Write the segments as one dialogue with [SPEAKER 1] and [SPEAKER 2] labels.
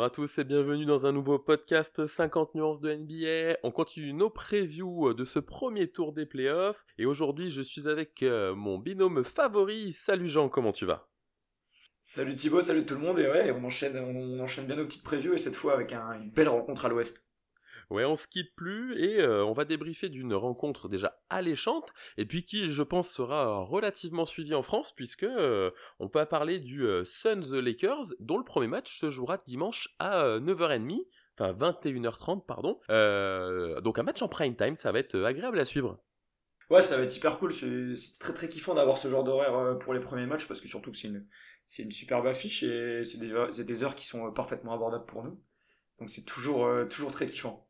[SPEAKER 1] Bonjour à tous et bienvenue dans un nouveau podcast 50 nuances de NBA. On continue nos previews de ce premier tour des playoffs et aujourd'hui je suis avec euh, mon binôme favori. Salut Jean, comment tu vas?
[SPEAKER 2] Salut Thibaut, salut tout le monde et ouais, on enchaîne, on enchaîne bien nos petites previews et cette fois avec une belle rencontre à l'ouest.
[SPEAKER 1] Ouais, on se quitte plus et euh, on va débriefer d'une rencontre déjà alléchante et puis qui, je pense, sera relativement suivie en France puisque euh, on peut parler du euh, Suns Lakers dont le premier match se jouera dimanche à 9h30, enfin 21h30 pardon. donc un match en prime time, ça va être agréable à suivre.
[SPEAKER 2] Ouais, ça va être hyper cool. C'est très très kiffant d'avoir ce genre d'horaire pour les premiers matchs parce que surtout que c'est une, c'est une superbe affiche et c'est des, heures qui sont parfaitement abordables pour nous. Donc c'est toujours, toujours très kiffant.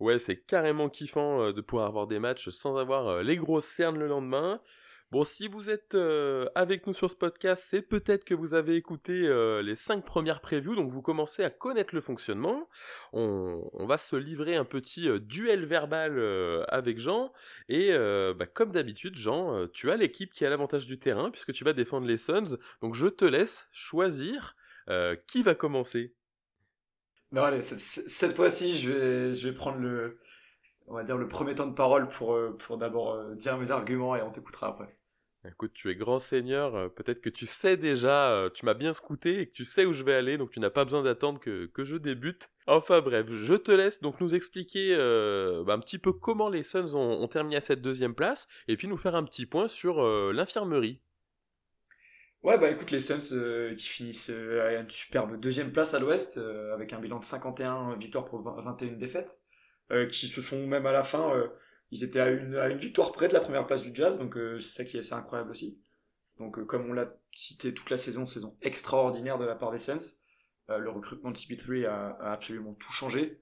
[SPEAKER 1] Ouais, c'est carrément kiffant euh, de pouvoir avoir des matchs sans avoir euh, les grosses cernes le lendemain. Bon, si vous êtes euh, avec nous sur ce podcast, c'est peut-être que vous avez écouté les cinq premières previews, donc vous commencez à connaître le fonctionnement. On, va se livrer un petit duel verbal avec Jean. Et bah, comme d'habitude, Jean, tu as l'équipe qui a l'avantage du terrain, puisque tu vas défendre les Suns. Donc je te laisse choisir qui va commencer.
[SPEAKER 2] Non, allez, cette, fois-ci, je vais, je vais prendre le, on va dire le premier temps de parole pour, euh, pour d'abord euh, dire mes arguments et on t'écoutera après.
[SPEAKER 1] Écoute, tu es grand seigneur, euh, peut-être que tu sais déjà, tu m'as bien scouté et que tu sais où je vais aller, donc tu n'as pas besoin d'attendre que, je débute. Enfin bref, je te laisse donc nous expliquer bah, un petit peu comment les Suns ont, terminé à cette deuxième place, et puis nous faire un petit point sur l'infirmerie.
[SPEAKER 2] Ouais, bah écoute, les Suns euh, qui finissent euh, à une superbe deuxième place à l'ouest, euh, avec un bilan de 51 victoires pour 21 défaites, qui se sont même à la fin, ils étaient à une, à une victoire près de la première place du Jazz, donc c'est ça qui est assez incroyable aussi. Donc comme on l'a cité toute la saison, saison extraordinaire de la part des Suns, le recrutement de CP3 a, a, absolument tout changé.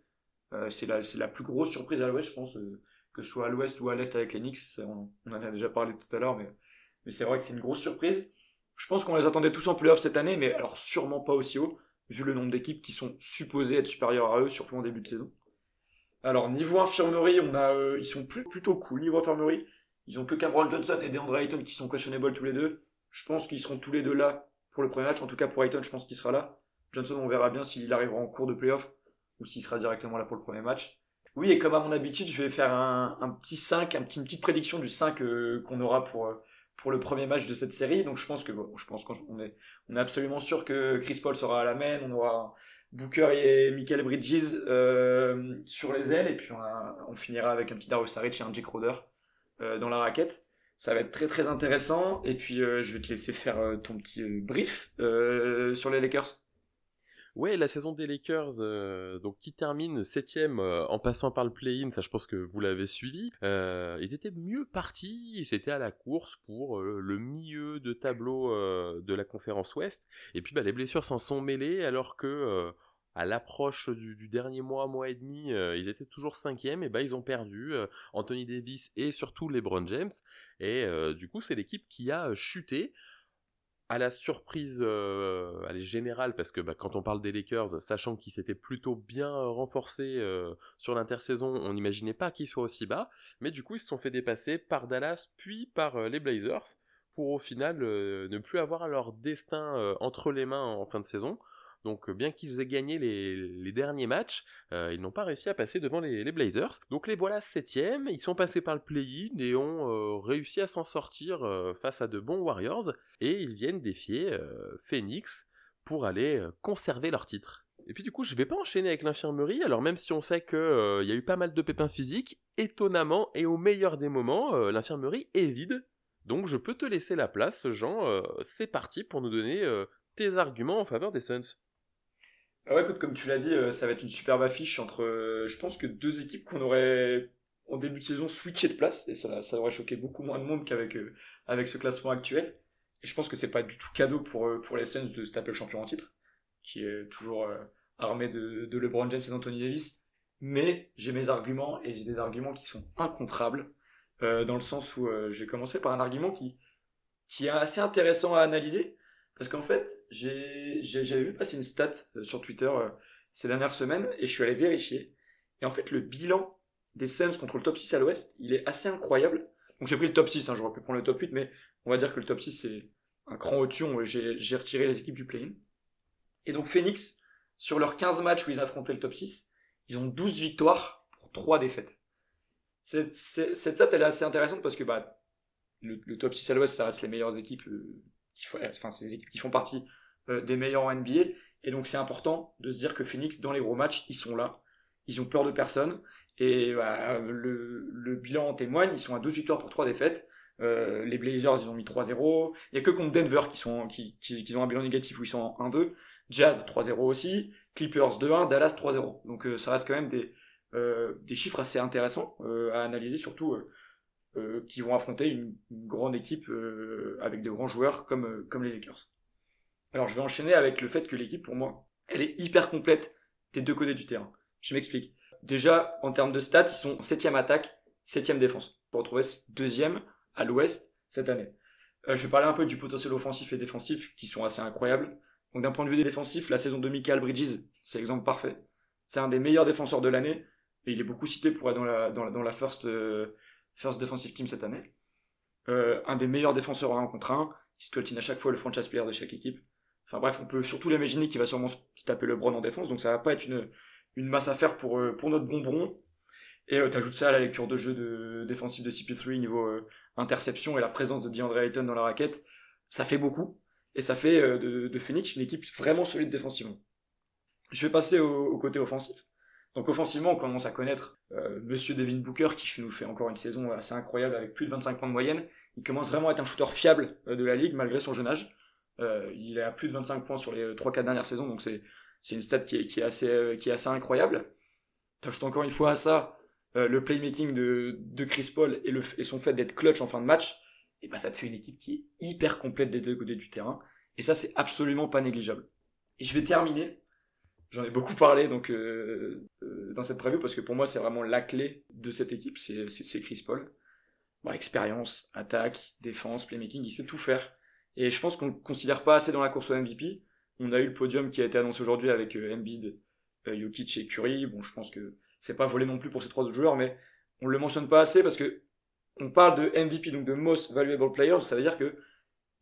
[SPEAKER 2] c'est la, la plus grosse surprise à l'ouest, je pense, que ce soit à l'ouest ou à l'est avec les Knicks, on, on, en a déjà parlé tout à l'heure, mais, mais c'est vrai que c'est une grosse surprise. Je pense qu'on les attendait tous en playoff cette année, mais alors sûrement pas aussi haut, vu le nombre d'équipes qui sont supposées être supérieures à eux, surtout en début de saison. Alors niveau infirmerie, on a, euh, ils sont plutôt cool niveau infirmerie. Ils ont que Cameron Johnson et DeAndre Ayton qui sont questionable tous les deux. Je pense qu'ils seront tous les deux là pour le premier match. En tout cas pour Ayton, je pense qu'il sera là. Johnson, on verra bien s'il arrivera en cours de playoff ou s'il sera directement là pour le premier match. Oui, et comme à mon habitude, je vais faire un, petit 5, un petit, une petite prédiction du 5 euh, qu'on aura pour, euh, pour le premier match de cette série. Donc je pense que bon, je pense qu'on est, on est absolument sûr que Chris Paul sera à la main. On aura Booker et Michael Bridges euh, sur les ailes et puis on, finira avec un petit Darius Saric et un Jake Roder euh, dans la raquette. Ça va être très très intéressant et puis euh, je vais te laisser faire ton petit brief sur les Lakers.
[SPEAKER 1] Ouais, la saison des Lakers, euh, donc qui termine septième euh, en passant par le play-in, ça je pense que vous l'avez suivi. Euh, ils étaient mieux partis, ils étaient à la course pour le milieu de tableau de la conférence Ouest. Et puis bah, les blessures s'en sont mêlées alors que à l'approche du, dernier mois, mois et demi, ils étaient toujours cinquième, et bah ils ont perdu Anthony Davis et surtout LeBron James. Et du coup, c'est l'équipe qui a chuté à la surprise euh, elle est générale parce que bah, quand on parle des Lakers, sachant qu'ils s'étaient plutôt bien euh, renforcés euh, sur l'intersaison, on n'imaginait pas qu'ils soient aussi bas, mais du coup ils se sont fait dépasser par Dallas puis par les Blazers pour au final ne plus avoir leur destin entre les mains en fin de saison. Donc bien qu'ils aient gagné les, derniers matchs, euh, ils n'ont pas réussi à passer devant les, Blazers. Donc les voilà septième, ils sont passés par le play-in et ont euh, réussi à s'en sortir euh, face à de bons Warriors. Et ils viennent défier Phoenix pour aller conserver leur titre. Et puis du coup, je vais pas enchaîner avec l'infirmerie, alors même si on sait qu'il y a eu pas mal de pépins physiques, étonnamment et au meilleur des moments, l'infirmerie est vide. Donc je peux te laisser la place, Jean, c'est parti pour nous donner tes arguments en faveur des Suns.
[SPEAKER 2] Ah ouais, écoute, comme tu l'as dit, euh, ça va être une superbe affiche entre, euh, je pense que deux équipes qu'on aurait en début de saison switché de place et ça, ça aurait choqué beaucoup moins de monde qu'avec euh, avec ce classement actuel. Et je pense que c'est pas du tout cadeau pour pour les Suns de se taper le champion en titre, qui est toujours armé de, de LeBron James et d'Anthony Davis. Mais j'ai mes arguments et j'ai des arguments qui sont incontrables dans le sens où je vais commencer par un argument qui qui est assez intéressant à analyser parce qu'en fait, j'avais vu passer une stat euh, sur Twitter euh, ces dernières semaines et je suis allé vérifier. Et en fait, le bilan des Suns contre le top 6 à l'ouest, il est assez incroyable. Donc j'ai pris le top 6, hein, j'aurais pu prendre le top 8, mais on va dire que le top 6 c'est un cran au-dessus. J'ai retiré les équipes du play-in. Et donc Phoenix, sur leurs 15 matchs où ils affrontaient le top 6, ils ont 12 victoires pour 3 défaites. Cette, stat, elle est assez intéressante parce que bah, le, top 6 à l'ouest, ça reste les meilleures équipes, qui font, enfin, c'est les équipes qui font partie euh, des meilleurs en NBA. Et donc, c'est important de se dire que Phoenix, dans les gros matchs, ils sont là. Ils ont peur de personne. Et bah, le, le bilan en témoigne. Ils sont à 12 victoires pour 3 défaites. Euh, les Blazers, ils ont mis 3-0. Il y a que contre Denver qui sont qui, qui, qui ont un bilan négatif où ils sont en 1-2. Jazz 3-0 aussi. Clippers 2-1. Dallas 3-0. Donc euh, ça reste quand même des euh, des chiffres assez intéressants euh, à analyser, surtout euh, qui vont affronter une, grande équipe avec de grands joueurs comme comme les Lakers. Alors je vais enchaîner avec le fait que l'équipe pour moi, elle est hyper complète des deux côtés du terrain. Je m'explique. Déjà en termes de stats, ils sont septième attaque, septième défense. Pour retrouver deuxième à l'ouest cette année. Euh, je vais parler un peu du potentiel offensif et défensif qui sont assez incroyables. Donc d'un point de vue défensif, la saison de Michael Bridges, c'est l'exemple parfait. C'est un des meilleurs défenseurs de l'année et il est beaucoup cité pour être dans la, first, euh, first defensive team cette année. Euh, un des meilleurs défenseurs en 1 contre 1. Il se coltine à chaque fois le franchise player de chaque équipe. Enfin bref, on peut surtout l'imaginer qu'il va sûrement se taper le LeBron en défense, donc ça va pas être une, une masse à faire pour, euh, pour notre bonbon. Et euh, t'ajoutes ça à la lecture de jeu de défensif de CP3 niveau euh, interception et la présence de DeAndre Ayton dans la raquette, ça fait beaucoup. Et ça fait de, Phoenix une équipe vraiment solide défensivement. Je vais passer au côté offensif. Donc offensivement, on commence à connaître euh, Monsieur Devin Booker qui nous fait encore une saison assez incroyable avec plus de 25 points de moyenne. Il commence vraiment à être un shooter fiable de la ligue malgré son jeune âge. Euh, il est à plus de 25 points sur les 3-4 dernières saisons, donc c'est une stat qui est, qui est assez qui est assez incroyable. T'ajoutes encore une fois à ça euh, le playmaking de, de Chris Paul et, le, et son fait d'être clutch en fin de match, et bah ça te fait une équipe qui est hyper complète des deux côtés du terrain. Et ça, c'est absolument pas négligeable. Et je vais terminer. J'en ai beaucoup parlé donc euh, euh, dans cette preview parce que pour moi, c'est vraiment la clé de cette équipe, c'est, c'est, Chris Paul. Bon, expérience, attaque, défense, playmaking, il sait tout faire. Et je pense qu'on ne considère pas assez dans la course au MVP. On a eu le podium qui a été annoncé aujourd'hui avec euh, Embiid, euh, Jokic et Curry. Bon, je pense que c'est pas volé non plus pour ces trois autres joueurs, mais on le mentionne pas assez parce que on parle de MVP, donc de Most Valuable Players, ça veut dire que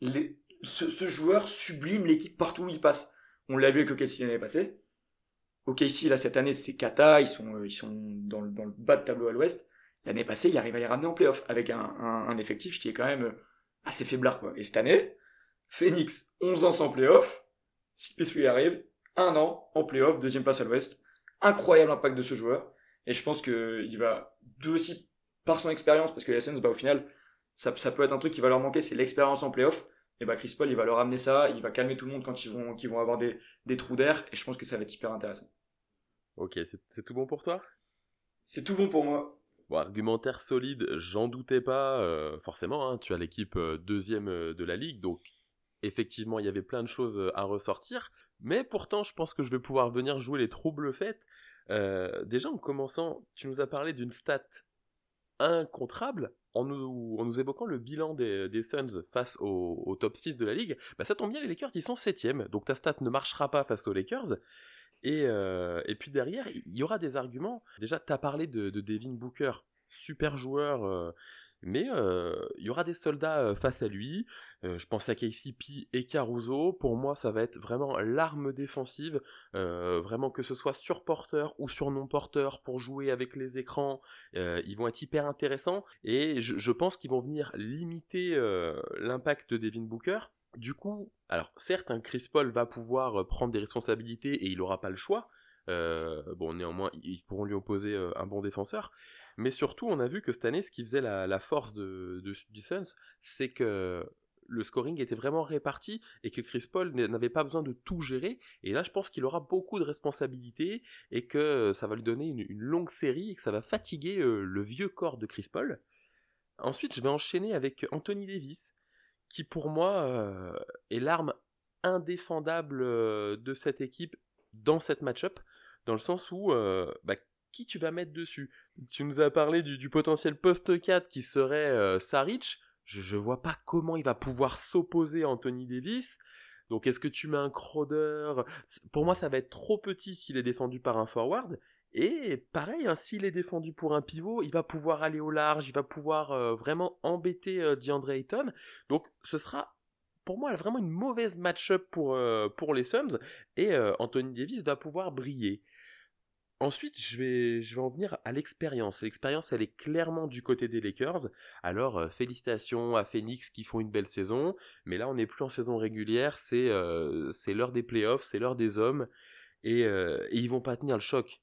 [SPEAKER 2] les, ce, ce, joueur sublime l'équipe partout où il passe. On l'a vu avec OKC l'année passée. OKC, là, cette année, c'est Kata, ils sont, ils sont dans le, dans le bas de tableau à l'ouest. L'année passée, il arrive à les ramener en playoff avec un, un, un, effectif qui est quand même assez faiblard, quoi. Et cette année, Phoenix, 11 ans sans playoff, CP3 arrive, un an en playoff, deuxième place à l'ouest incroyable impact de ce joueur. Et je pense qu'il va, d'où aussi par son expérience, parce que les Suns, bah, au final, ça, ça peut être un truc qui va leur manquer, c'est l'expérience en playoff. Et bah, Chris Paul, il va leur amener ça, il va calmer tout le monde quand ils vont, qu'ils vont avoir des, des trous d'air, et je pense que ça va être hyper intéressant.
[SPEAKER 1] Ok, c'est tout bon pour toi?
[SPEAKER 2] C'est tout bon pour moi.
[SPEAKER 1] Bon, argumentaire solide, j'en doutais pas, euh, forcément, hein, tu as l'équipe euh, deuxième euh, de la ligue, donc effectivement, il y avait plein de choses à ressortir. Mais pourtant, je pense que je vais pouvoir venir jouer les troubles faits. Euh, déjà, en commençant, tu nous as parlé d'une stat incontrable en nous, évoquant le bilan des, Suns face au, top 6 de la ligue. Bah, ça tombe bien, les Lakers, ils sont 7 Donc ta stat ne marchera pas face aux Lakers. Et, euh, puis derrière, il y aura des arguments. Déjà, tu as parlé de, de, Devin Booker, super joueur. Euh, mais il y aura des soldats face à lui. Je pense à KCP et Caruso. Pour moi, ça va être vraiment l'arme défensive. vraiment que ce soit sur porteur ou sur non porteur pour jouer avec les écrans. ils vont être hyper intéressants. Et je, je pense qu'ils vont venir limiter l'impact de Devin Booker. Du coup, alors certes, un Chris Paul va pouvoir prendre des responsabilités et il n'aura pas le choix. Euh, bon, néanmoins, ils pourront lui opposer euh, un bon défenseur. Mais surtout, on a vu que cette année, ce qui faisait la, force de, de, c'est que le scoring était vraiment réparti et que Chris Paul n'avait pas besoin de tout gérer. Et là, je pense qu'il aura beaucoup de responsabilités et que ça va lui donner une, longue série et que ça va fatiguer euh, le vieux corps de Chris Paul. Ensuite, je vais enchaîner avec Anthony Davis, qui pour moi euh, est l'arme indéfendable euh, de cette équipe dans cette match-up dans le sens où euh, bah, qui tu vas mettre dessus? Tu nous as parlé du, potentiel post 4 qui serait euh, Saric. Je, ne vois pas comment il va pouvoir s'opposer à Anthony Davis. Donc est-ce que tu mets un Crowder? Pour moi, ça va être trop petit s'il est défendu par un forward. Et pareil, hein, s'il est défendu pour un pivot, il va pouvoir aller au large, il va pouvoir euh, vraiment embêter euh, DeAndre Ayton. Donc ce sera pour moi vraiment une mauvaise match-up pour, pour les Suns et Anthony Davis va pouvoir briller. Ensuite, je vais, je vais en venir à l'expérience. L'expérience, elle est clairement du côté des Lakers. Alors, euh, félicitations à Phoenix qui font une belle saison. Mais là, on n'est plus en saison régulière. C'est euh, l'heure des playoffs, c'est l'heure des hommes. Et, euh, et, ils vont pas tenir le choc.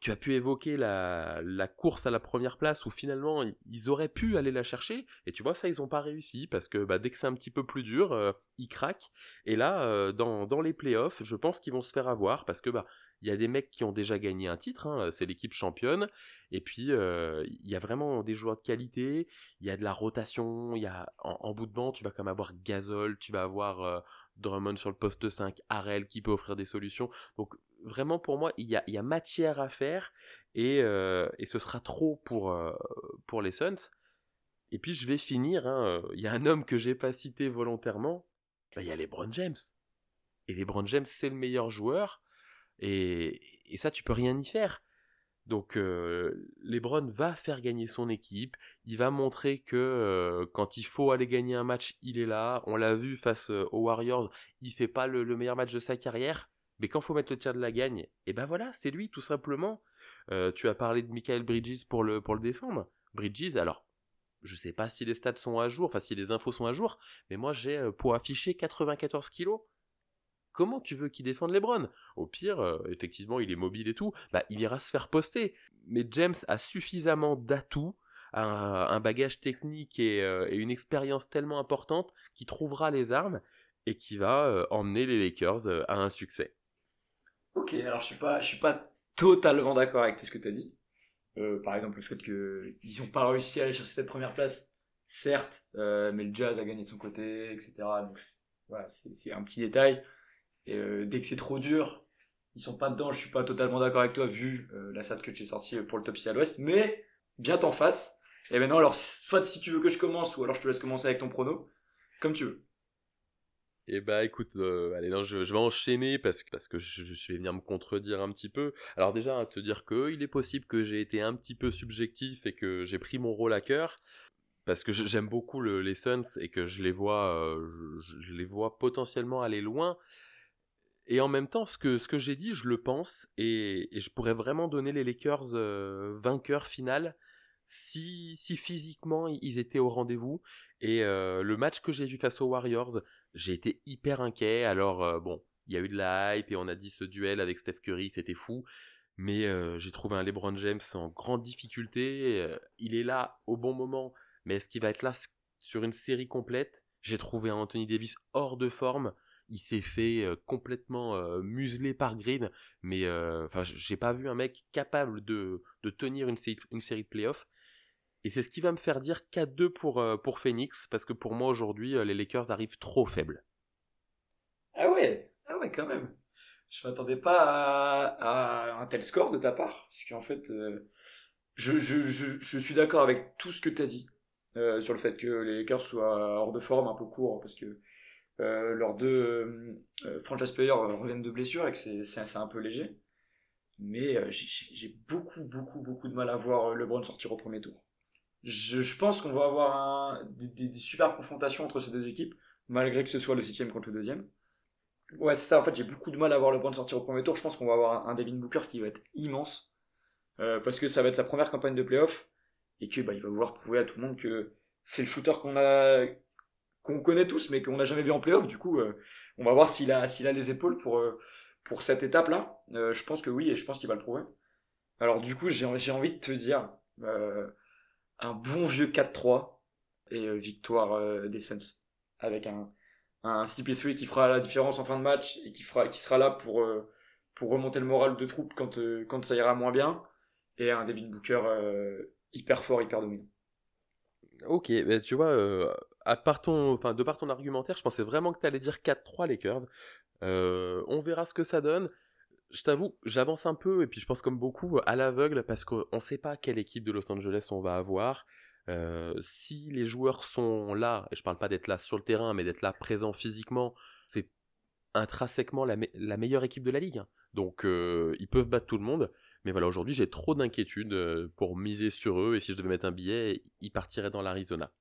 [SPEAKER 1] Tu as pu évoquer la, course à la première place où finalement ils auraient pu aller la chercher. Et tu vois, ça, ils n'ont pas réussi parce que bah, dès que c'est un petit peu plus dur, euh, ils craquent. Et là, dans, dans les playoffs, je pense qu'ils vont se faire avoir parce que bah, il y a des mecs qui ont déjà gagné un titre, hein, c'est l'équipe championne, et puis euh, il y a vraiment des joueurs de qualité, il y a de la rotation, il y a en, bout de banc, tu vas même avoir Gasol, tu vas avoir euh, Drummond sur le poste 5, Harrell qui peut offrir des solutions. Donc vraiment pour moi, il y a, matière à faire, et, euh, et ce sera trop pour, pour les Suns. Et puis je vais finir, hein, il y a un homme que j'ai pas cité volontairement, bah, il y a LeBron James. Et LeBron James, c'est le meilleur joueur. Et, ça, tu peux rien y faire. Donc euh, Lebron va faire gagner son équipe, il va montrer que euh, quand il faut aller gagner un match, il est là. On l'a vu face euh, aux Warriors, il fait pas le, meilleur match de sa carrière, mais quand faut mettre le tir de la gagne, et eh ben voilà, c'est lui tout simplement. tu as parlé de Michael Bridges pour le, pour le défendre. Bridges, alors je sais pas si les stats sont à jour, enfin si les infos sont à jour, mais moi j'ai pour afficher 94 kilos. Comment tu veux qu'il défende LeBron? Au pire, euh, effectivement, il est mobile et tout, bah, il ira se faire poster. Mais James a suffisamment d'atouts, un, bagage technique euh, et, une expérience tellement importante qu'il trouvera les armes et qui va euh, emmener les Lakers à un succès.
[SPEAKER 2] Ok, alors je suis pas, je suis pas totalement d'accord avec tout ce que tu as dit. par exemple, le fait qu'ils n'ont pas réussi à aller chercher cette première place, certes, mais le Jazz a gagné de son côté, etc. Donc voilà, c'est un petit détail. Et euh, dès que c'est trop dur, ils sont pas dedans. Je suis pas totalement d'accord avec toi vu euh, la salle que tu as sorti pour le top 6 à l'ouest, mais bien t'en face. Et maintenant, alors, soit si tu veux que je commence, ou alors je te laisse commencer avec ton prono, comme tu veux.
[SPEAKER 1] Eh bah écoute, euh, allez, non, je, vais enchaîner parce que, je, vais venir me contredire un petit peu. Alors déjà, te dire que il est possible que j'ai été un petit peu subjectif et que j'ai pris mon rôle à cœur parce que j'aime beaucoup les Suns et que je les vois, je, les vois potentiellement aller loin. Et en même temps, ce que, j'ai dit, je le pense, et, je pourrais vraiment donner les Lakers euh, vainqueurs final si, si physiquement ils étaient au rendez-vous. Et euh, le match que j'ai vu face aux Warriors, j'ai été hyper inquiet. Alors, euh, bon, il y a eu de la hype et on a dit ce duel avec Steph Curry, c'était fou. Mais j'ai trouvé un LeBron James en grande difficulté. il est là au bon moment, mais est-ce qu'il va être là sur une série complète? J'ai trouvé un Anthony Davis hors de forme il s'est fait euh, complètement euh, museler par Green, mais euh, enfin j'ai pas vu un mec capable de, tenir une une série de playoffs. Et c'est ce qui va me faire dire 4-2 pour, pour Phoenix, parce que pour moi aujourd'hui, les Lakers arrivent trop faibles.
[SPEAKER 2] Ah ouais, ah ouais quand même. Je m'attendais pas à, un tel score de ta part, parce qu'en fait, je, je, suis d'accord avec tout ce que tu as dit sur le fait que les Lakers soient hors de forme, un peu court, parce que euh, leurs deux euh, euh, franchise players reviennent de blessure et que c'est un peu léger. Mais j'ai beaucoup, beaucoup, beaucoup de mal à voir LeBron sortir au premier tour. Je, pense qu'on va avoir des, super confrontations entre ces deux équipes, malgré que ce soit le sixième contre le deuxième. Ouais, c'est ça. En fait, j'ai beaucoup de mal à voir LeBron sortir au premier tour. Je pense qu'on va avoir un, Devin Booker qui va être immense. Euh, parce que ça va être sa première campagne de playoff. Et que bah, va vouloir prouver à tout le monde que c'est le shooter qu'on a qu'on connaît tous, mais qu'on n'a jamais vu en playoff. Du coup, euh, on va voir s'il a, a les épaules pour, euh, pour cette étape-là. Je pense que oui, et je pense qu'il va le prouver. Alors du coup, j'ai, j'ai envie de te dire un bon vieux 4-3 et victoire des Suns avec un, un CP3 qui fera la différence en fin de match et qui fera qui sera là pour pour remonter le moral de troupe quand quand ça ira moins bien et un Devin Booker hyper fort hyper dominant
[SPEAKER 1] ok mais tu vois à part enfin, de par ton argumentaire, je pensais vraiment que tu allais dire 4-3 Lakers. Euh, on verra ce que ça donne. Je t'avoue, j'avance un peu, et puis je pense comme beaucoup, à l'aveugle, parce qu'on ne sait pas quelle équipe de Los Angeles on va avoir. Euh, si les joueurs sont là, et je parle pas d'être là sur le terrain, mais d'être là présent physiquement, c'est intrinsèquement la, meilleure équipe de la ligue. Hein. Donc euh, ils peuvent battre tout le monde. Mais voilà, aujourd'hui j'ai trop d'inquiétudes pour miser sur eux, et si je devais mettre un billet, ils partiraient dans l'Arizona.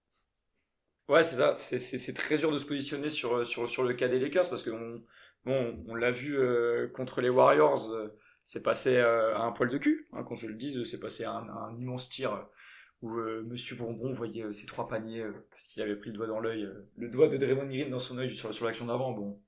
[SPEAKER 2] Ouais, c'est ça. C'est très dur de se positionner sur, sur, le cas des Lakers parce que on, bon, on l'a vu contre les Warriors, c'est passé à un poil de cul. Hein, quand je le dis, c'est passé à un, immense tir où Monsieur Bonbon voyait ses trois paniers parce qu'il avait pris le doigt dans l'œil, le doigt de Draymond Green dans son œil sur, sur l'action d'avant. Bon,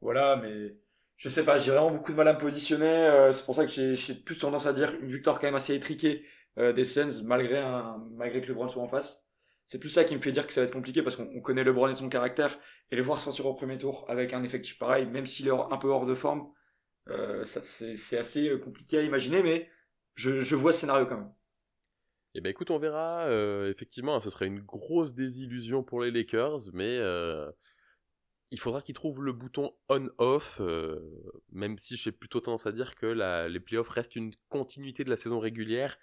[SPEAKER 2] voilà, mais je sais pas, j'ai vraiment beaucoup de mal à me positionner. Euh, c'est pour ça que j'ai plus tendance à dire une victoire quand même assez étriquée euh, des Suns malgré un, malgré que LeBron soit en face. C'est plus ça qui me fait dire que ça va être compliqué parce qu'on connaît LeBron et son caractère et les voir sortir au premier tour avec un effectif pareil, même s'il est un peu hors de forme, euh, c'est assez euh, compliqué à imaginer, mais je, vois ce scénario quand même.
[SPEAKER 1] Eh ben écoute, on verra. Euh, effectivement, ce serait une grosse désillusion pour les Lakers, mais il faudra qu'ils trouvent le bouton on-off, même si j'ai plutôt tendance à dire que les playoffs restent une continuité de la saison régulière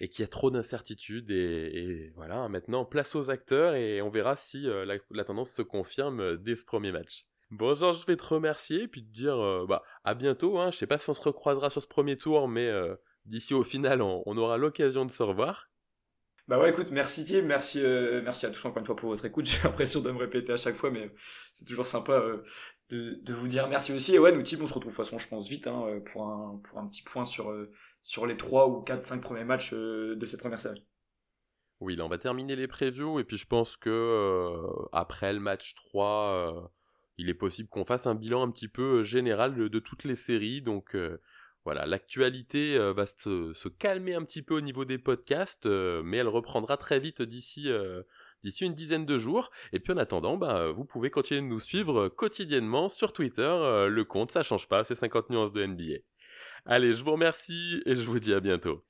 [SPEAKER 1] et qu'il y a trop d'incertitudes. Et, voilà, maintenant, place aux acteurs et on verra si euh, la, tendance se confirme euh, dès ce premier match. Bon, Georges, je vais te remercier puis te dire bah, à bientôt. Hein. Je sais pas si on se recroisera sur ce premier tour, mais d'ici au final, on aura l'occasion de se revoir.
[SPEAKER 2] Bah ouais, écoute, merci Tim, merci, euh, merci à tous encore une fois pour votre écoute. J'ai l'impression de me répéter à chaque fois, mais c'est toujours sympa euh, de, vous dire merci aussi. Et ouais, nous Tim, on se retrouve de toute façon, je pense, vite hein, pour, un, pour un petit point sur, euh, sur les 3 ou 4, 5 premiers matchs de cette première série.
[SPEAKER 1] Oui, là on va terminer les previews, et puis je pense que après le match 3, il est possible qu'on fasse un bilan un petit peu général de, toutes les séries, donc voilà, l'actualité euh, va se, calmer un petit peu au niveau des podcasts, euh, mais elle reprendra très vite d'ici euh, d'ici une dizaine de jours. Et puis en attendant, bah, vous pouvez continuer de nous suivre quotidiennement sur Twitter. le compte, ça change pas, c'est 50 nuances de NBA. Allez, je vous remercie et je vous dis à bientôt.